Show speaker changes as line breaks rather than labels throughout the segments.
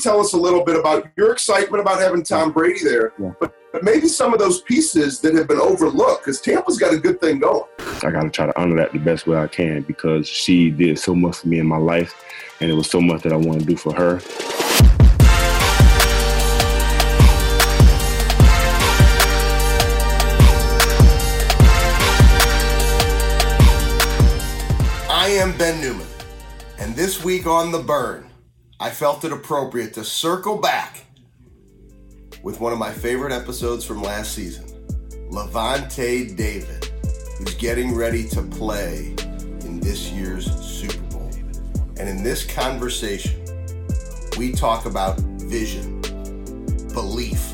tell us a little bit about your excitement about having Tom Brady there, yeah. but, but maybe some of those pieces that have been overlooked because Tampa's got a good thing going.
I got to try to honor that the best way I can because she did so much for me in my life, and it was so much that I want to do for her.
I am Ben Newman, and this week on The Burn, I felt it appropriate to circle back with one of my favorite episodes from last season Lavonte David, who's getting ready to play in this year's Super Bowl. And in this conversation, we talk about vision, belief,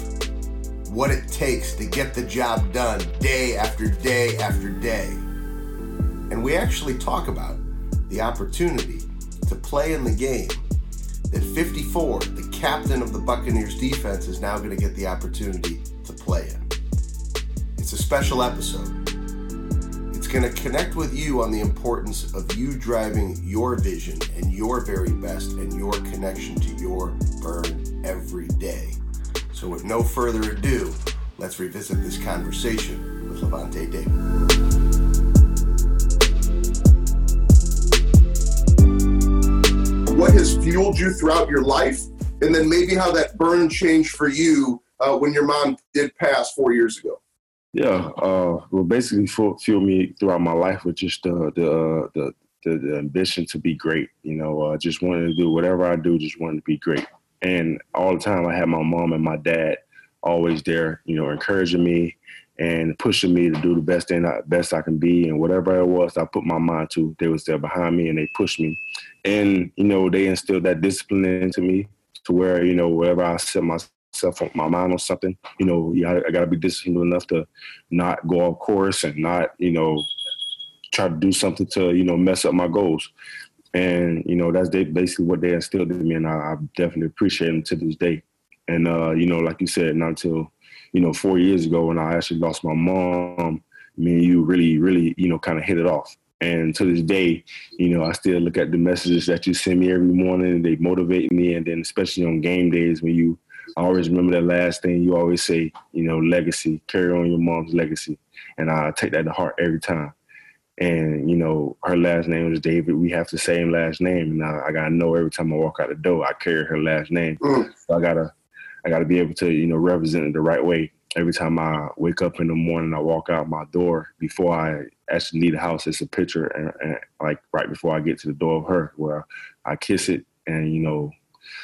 what it takes to get the job done day after day after day. And we actually talk about the opportunity to play in the game that 54, the captain of the Buccaneers defense, is now going to get the opportunity to play in. It's a special episode. It's going to connect with you on the importance of you driving your vision and your very best and your connection to your burn every day. So, with no further ado, let's revisit this conversation with Lavonte David. What has fueled you throughout your life, and then maybe how that burn changed for you uh, when your mom did pass four years ago.
Yeah, uh, well, basically, fueled me throughout my life with just the the, uh, the the, the ambition to be great. You know, uh, just wanted to do whatever I do, just wanted to be great. And all the time, I had my mom and my dad always there, you know, encouraging me and pushing me to do the best thing, best I can be, and whatever it was I put my mind to, they was there behind me and they pushed me and you know they instilled that discipline into me to where you know wherever I set myself on my mind on something, you know, I got to be disciplined enough to not go off course and not you know try to do something to you know mess up my goals. And you know that's basically what they instilled in me, and I, I definitely appreciate them to this day. And uh, you know, like you said, not until you know four years ago when I actually lost my mom, me and you really, really, you know, kind of hit it off. And to this day, you know, I still look at the messages that you send me every morning. They motivate me. And then especially on game days when you I always remember that last thing you always say, you know, legacy, carry on your mom's legacy. And I take that to heart every time. And, you know, her last name was David. We have the same last name. And I, I gotta know every time I walk out the door, I carry her last name. Mm. So I gotta I gotta be able to, you know, represent it the right way every time I wake up in the morning, I walk out my door before I actually leave the house. It's a picture, and, and, like right before I get to the door of her, where I kiss it, and you know,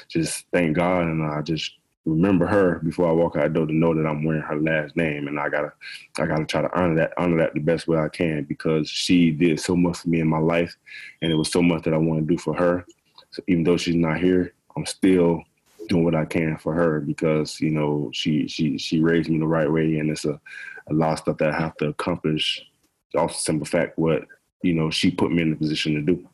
just thank God, and I just remember her before I walk out the door to know that I'm wearing her last name, and I gotta, I gotta try to honor that, honor that the best way I can because she did so much for me in my life, and it was so much that I want to do for her. So even though she's not here, I'm still doing what I can for her because you know she she she raised me the right way, and it's a, a lot of stuff that I have to accomplish. Off the simple fact what you know she put me in the position to do.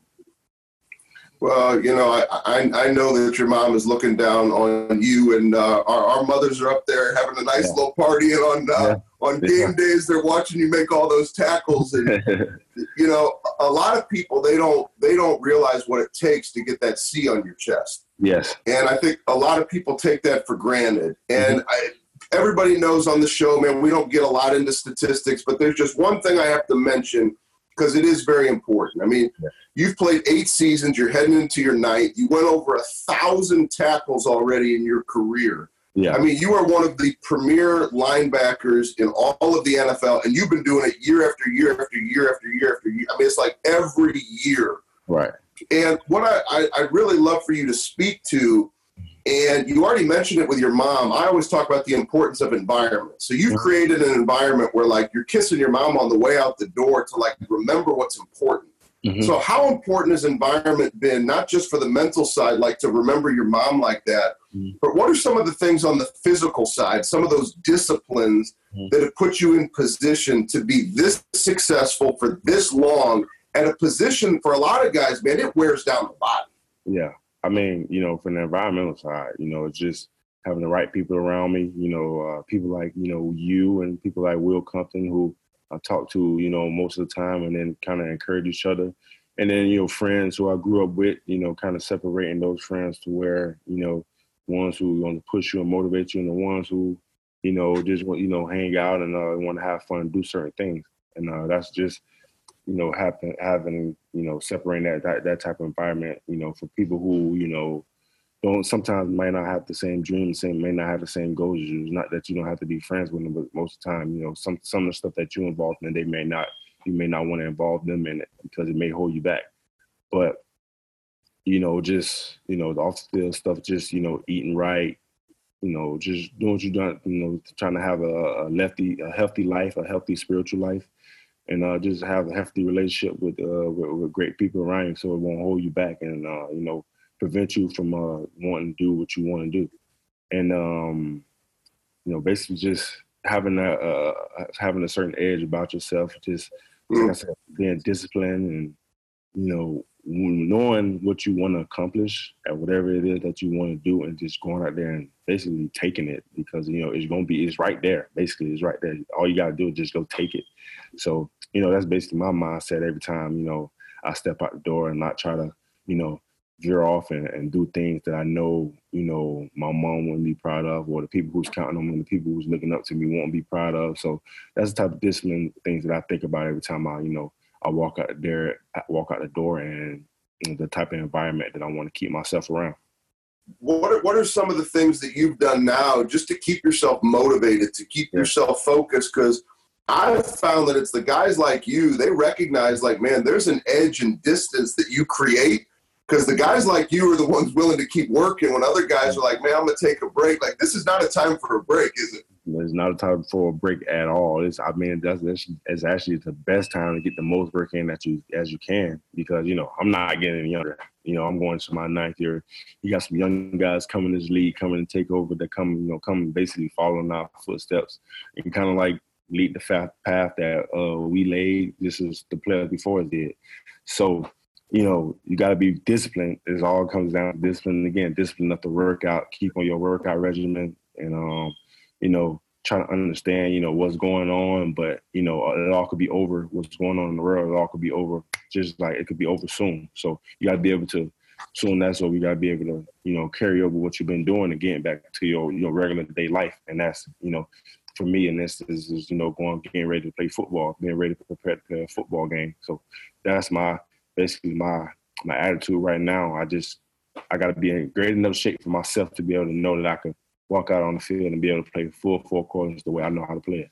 Well, you know, I, I, I know that your mom is looking down on you, and uh, our, our mothers are up there having a nice yeah. little party, and on uh, yeah. on game yeah. days they're watching you make all those tackles, and you know, a lot of people they don't they don't realize what it takes to get that C on your chest.
Yes.
And I think a lot of people take that for granted. And mm-hmm. I, everybody knows on the show, man, we don't get a lot into statistics, but there's just one thing I have to mention because it is very important. I mean, yeah. you've played eight seasons, you're heading into your ninth, you went over a thousand tackles already in your career. Yeah. I mean, you are one of the premier linebackers in all of the NFL, and you've been doing it year after year after year after year after year. I mean, it's like every year.
Right.
And what I, I, I really love for you to speak to, and you already mentioned it with your mom, I always talk about the importance of environment. So you've mm-hmm. created an environment where like you're kissing your mom on the way out the door to like remember what's important. Mm-hmm. So how important has environment been, not just for the mental side, like to remember your mom like that, mm-hmm. but what are some of the things on the physical side, some of those disciplines mm-hmm. that have put you in position to be this successful for this long at a position for a lot of guys, man, it wears down the body.
Yeah. I mean, you know, from the environmental side, you know, it's just having the right people around me, you know, uh, people like, you know, you and people like Will Compton who I talk to, you know, most of the time and then kind of encourage each other. And then, you know, friends who I grew up with, you know, kind of separating those friends to where, you know, ones who want to push you and motivate you, and the ones who, you know, just want you know hang out and uh, want to have fun and do certain things. And uh, that's just you know happen having you know separating that, that that type of environment. You know, for people who you know don't sometimes might not have the same dreams, same may not have the same goals as you. It's not that you don't have to be friends with them, but most of the time, you know, some some of the stuff that you involved in, they may not you may not want to involve them in it because it may hold you back. But you know, just you know, the off the field stuff, just you know, eating right, you know, just doing what you done, you know, trying to have a, a lefty, a healthy life, a healthy spiritual life, and uh, just have a healthy relationship with, uh, with, with great people around you, so it won't hold you back, and uh, you know, prevent you from uh, wanting to do what you want to do, and um, you know, basically just having a uh, having a certain edge about yourself, just like I said, being disciplined and you know knowing what you want to accomplish at whatever it is that you want to do and just going out there and basically taking it because you know it's going to be it's right there. Basically it's right there. All you got to do is just go take it. So you know that's basically my mindset every time you know i step out the door and not try to you know veer off and, and do things that i know you know my mom wouldn't be proud of or the people who's counting on me the people who's looking up to me won't be proud of so that's the type of discipline things that i think about every time i you know I walk out there, walk out the door, and you know, the type of environment that I want to keep myself around.
What are, what are some of the things that you've done now just to keep yourself motivated, to keep yeah. yourself focused? Because I've found that it's the guys like you, they recognize, like, man, there's an edge and distance that you create. Because the guys like you are the ones willing to keep working when other guys are like, man, I'm to take a break. Like, this is not a time for a break, is it?
It's not a time for a break at all. It's I mean that's, it's actually the best time to get the most work in that you as you can because you know I'm not getting younger. You know I'm going to my ninth year. You got some young guys coming this league, coming to take over. That come you know come basically following our footsteps and kind of like lead the path that uh, we laid. This is the players before us did. So you know, you got to be disciplined. It all comes down to discipline. Again, discipline enough to work out, keep on your workout regimen, and um, you know, trying to understand, you know, what's going on, but you know, it all could be over. What's going on in the world, it all could be over. Just like it could be over soon. So you got to be able to. Soon that's what we got to be able to, you know, carry over what you've been doing and back to your, your regular day life. And that's, you know, for me, and this is, is, you know, going, getting ready to play football, being ready to prepare to play a football game. So that's my, basically my, my attitude right now. I just, I got to be in great enough shape for myself to be able to know that I can walk out on the field and be able to play full four quarters the way I know how to play it.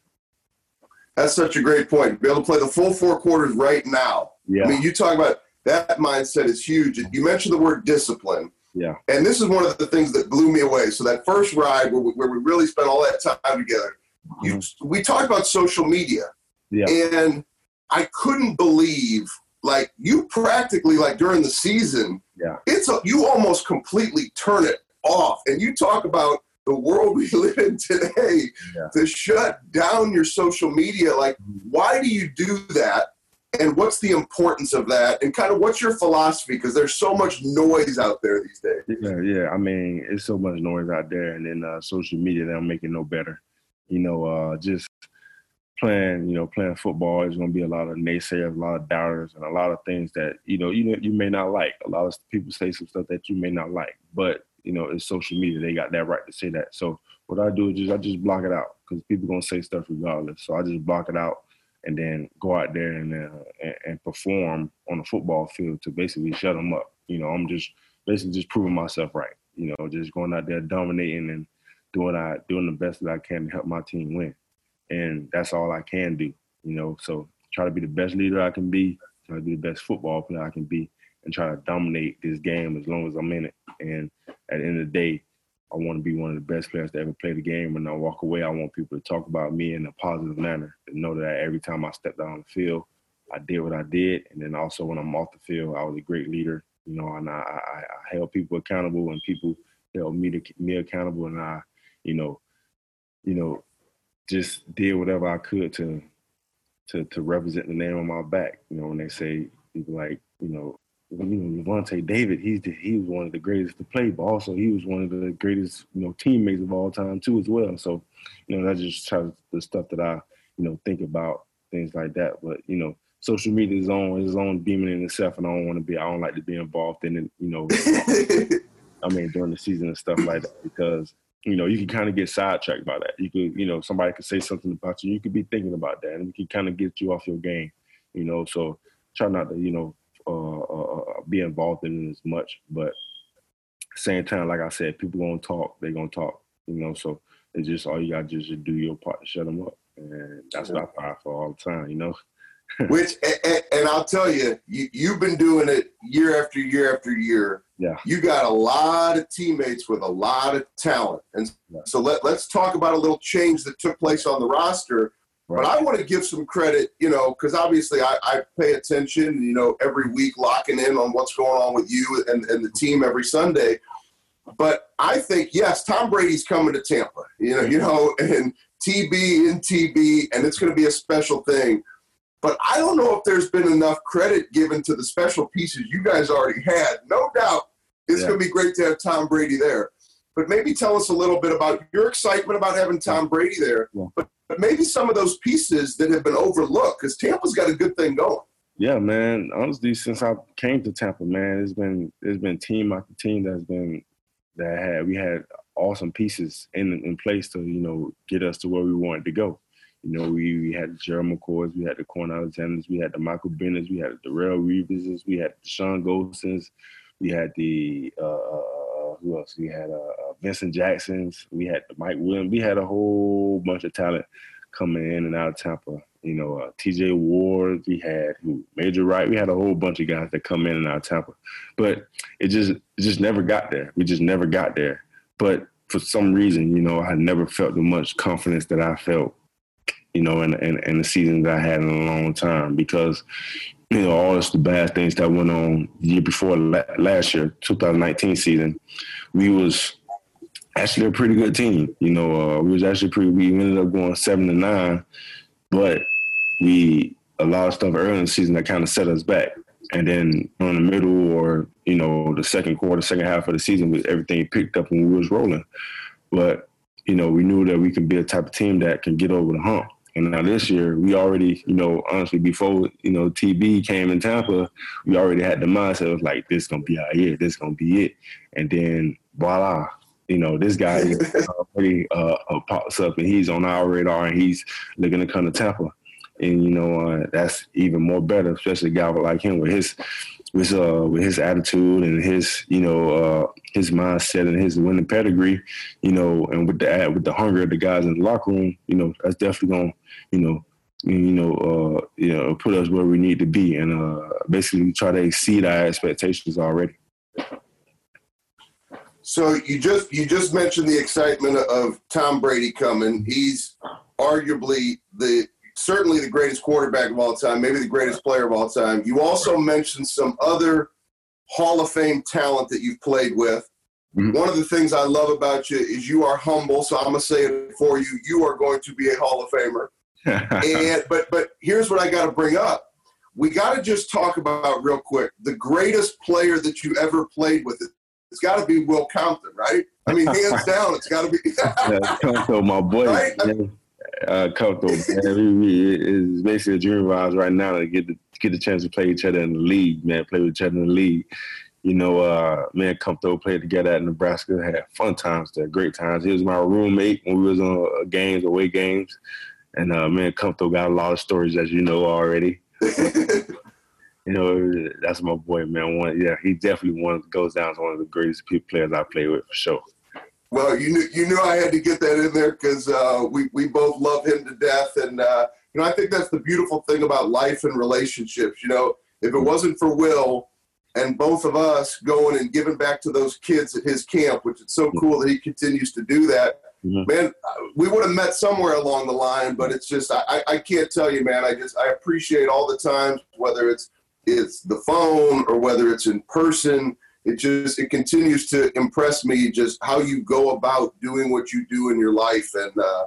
That's such a great point. Be able to play the full four quarters right now. Yeah. I mean, you talk about that mindset is huge. You mentioned the word discipline.
Yeah.
And this is one of the things that blew me away. So that first ride where we, where we really spent all that time together, you, mm-hmm. we talked about social media.
Yeah.
And I couldn't believe like you practically like during the season,
yeah.
It's a, you almost completely turn it off. And you talk about the world we live in today yeah. to shut down your social media. Like, mm-hmm. why do you do that? And what's the importance of that? And kind of what's your philosophy? Because there's so much noise out there these days.
Yeah, yeah. I mean, it's so much noise out there, and then uh, social media they don't make it no better. You know, uh, just playing, you know, playing football is going to be a lot of naysayers, a lot of doubters, and a lot of things that you know you you may not like. A lot of people say some stuff that you may not like, but you know, it's social media. They got that right to say that. So what I do is just I just block it out because people gonna say stuff regardless. So I just block it out and then go out there and, uh, and, and perform on the football field to basically shut them up. You know, I'm just basically just proving myself right. You know, just going out there dominating and doing I doing the best that I can to help my team win, and that's all I can do. You know, so try to be the best leader I can be, try to be the best football player I can be, and try to dominate this game as long as I'm in it. And at the end of the day, I want to be one of the best players to ever play the game. When I walk away, I want people to talk about me in a positive manner, and know that every time I stepped out on the field, I did what I did. And then also when I'm off the field, I was a great leader, you know, and I, I, I held people accountable and people held me to me accountable. And I, you know, you know, just did whatever I could to to to represent the name on my back. You know, when they say people like, you know, you know, Lavonte David, he's the, he was one of the greatest to play, but also he was one of the greatest, you know, teammates of all time too as well. So, you know, that's just the stuff that I, you know, think about things like that. But you know, social media is on its own demon in itself, and I don't want to be. I don't like to be involved in it. You know, I mean, during the season and stuff like that, because you know you can kind of get sidetracked by that. You could, you know, somebody could say something about you, you could be thinking about that, and it can kind of get you off your game. You know, so try not to, you know, uh, uh, uh, be involved in it as much. But same time, like I said, people gonna talk. They gonna talk. You know, so it's just all you got to just do your part to shut them up, and that's what I fight for all the time. You know.
Which and, and, I'll tell you, you, you've been doing it year after year after year.
Yeah.
You got a lot of teammates with a lot of talent, and yeah. so let let's talk about a little change that took place on the roster. Right. But I want to give some credit, you know, because obviously I, I, pay attention, you know, every week locking in on what's going on with you and, and the team every Sunday. But I think yes, Tom Brady's coming to Tampa, you know, you know, and TB and TB, and it's going to be a special thing. But I don't know if there's been enough credit given to the special pieces you guys already had. No doubt it's yeah. going to be great to have Tom Brady there. But maybe tell us a little bit about your excitement about having Tom Brady there, yeah. but, but maybe some of those pieces that have been overlooked because Tampa's got a good thing going.
Yeah, man. Honestly, since I came to Tampa, man, it's been it's been team after team that's been that had we had awesome pieces in in place to you know get us to where we wanted to go. You know, we, we had the Gerald McCoys, we had the Kwon Alexanders, we had the Michael Bennett's, we had the Darrelle Revises, we had the Sean Goldsons, we had the uh, uh, who else? We had uh, uh, Vincent Jacksons, we had the Mike Williams, we had a whole bunch of talent coming in and out of Tampa. You know, uh, T.J. Ward, we had who Major Wright, we had a whole bunch of guys that come in and out of Tampa, but it just it just never got there. We just never got there. But for some reason, you know, I never felt the much confidence that I felt you know, in, in, in the seasons I had in a long time because, you know, all the bad things that went on the year before last year, 2019 season, we was actually a pretty good team. You know, uh, we was actually pretty. We ended up going seven to nine, but we a lot of stuff early in the season that kind of set us back. And then on the middle or you know the second quarter, second half of the season, everything picked up and we was rolling. But you know, we knew that we could be a type of team that can get over the hump. And now this year, we already, you know, honestly, before you know TB came in Tampa, we already had the mindset of like, this gonna be our year, this gonna be it. And then voila, you know, this guy already uh, uh, pops up and he's on our radar and he's looking to come to Tampa. And you know, uh, that's even more better, especially a guy like him with his with uh with his attitude and his you know uh his mindset and his winning pedigree, you know, and with the with the hunger of the guys in the locker room, you know, that's definitely gonna you know you know uh you know put us where we need to be and uh basically try to exceed our expectations already.
So you just you just mentioned the excitement of Tom Brady coming. He's arguably the certainly the greatest quarterback of all time, maybe the greatest player of all time. You also mentioned some other Hall of Fame talent that you've played with. Mm-hmm. One of the things I love about you is you are humble. So I'm gonna say it for you: you are going to be a Hall of Famer. and but but here's what I got to bring up. We got to just talk about real quick the greatest player that you ever played with. It's got to be Will Compton, right? I mean, hands down, it's got to be.
yeah, Compton, my boy. Right? Uh, Coco, man. it's basically a dream of ours right now to get the get the chance to play each other in the league, man. Play with each other in the league. You know, uh, man, comfortable played together at Nebraska, had fun times there, great times. He was my roommate when we was on uh, games, away games, and uh, man, comfortable got a lot of stories as you know already. you know, that's my boy, man. One, yeah, he definitely one goes down as one of the greatest players I played with for sure.
Well, you knew you knew I had to get that in there because uh, we we both love him to death, and uh, you know I think that's the beautiful thing about life and relationships. You know, if it wasn't for Will and both of us going and giving back to those kids at his camp, which is so cool that he continues to do that. Mm-hmm. Man, we would have met somewhere along the line, but it's just I, I can't tell you, man. I just I appreciate all the times, whether it's it's the phone or whether it's in person it just it continues to impress me just how you go about doing what you do in your life. And uh,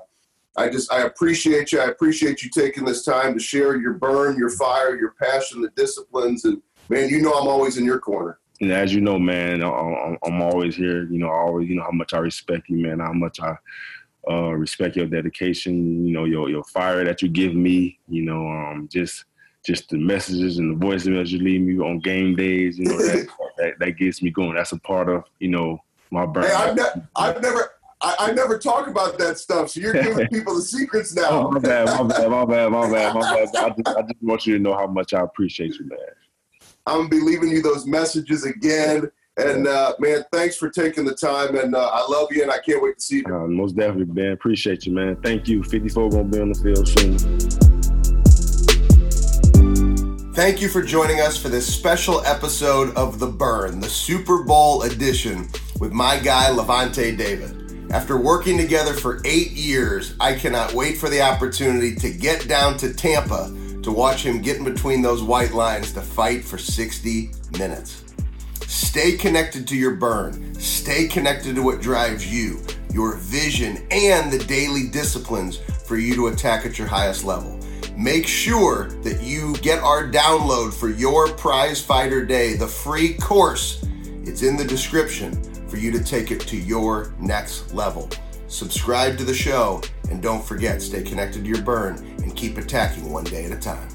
i just i appreciate you. I appreciate you taking this time to share your burn your fire your passion the disciplines. And man you know i'm always in your corner.
And as you know man i'm, I'm always here. You know always you know how much i respect you man. How much i uh, respect your dedication you know your your fire that you give me you know um, just just the messages and the voicemails you leave me on game days, you know, that, that, that gets me going. That's a part of, you know, my burn.
Hey, I've, ne- I've never I, I, never talk about that stuff, so you're giving people the secrets now.
oh, my bad, my bad, my bad, my bad, my bad. I just, I just want you to know how much I appreciate you, man.
I'm gonna be leaving you those messages again. And uh, man, thanks for taking the time, and uh, I love you, and I can't wait to see you.
Uh, most definitely, man. Appreciate you, man. Thank you. 54 gonna be on the field soon.
Thank you for joining us for this special episode of The Burn, the Super Bowl edition, with my guy Lavonte David. After working together for eight years, I cannot wait for the opportunity to get down to Tampa to watch him get in between those white lines to fight for 60 minutes. Stay connected to your burn. Stay connected to what drives you, your vision, and the daily disciplines for you to attack at your highest level. Make sure that you get our download for your prize fighter day, the free course. It's in the description for you to take it to your next level. Subscribe to the show and don't forget, stay connected to your burn and keep attacking one day at a time.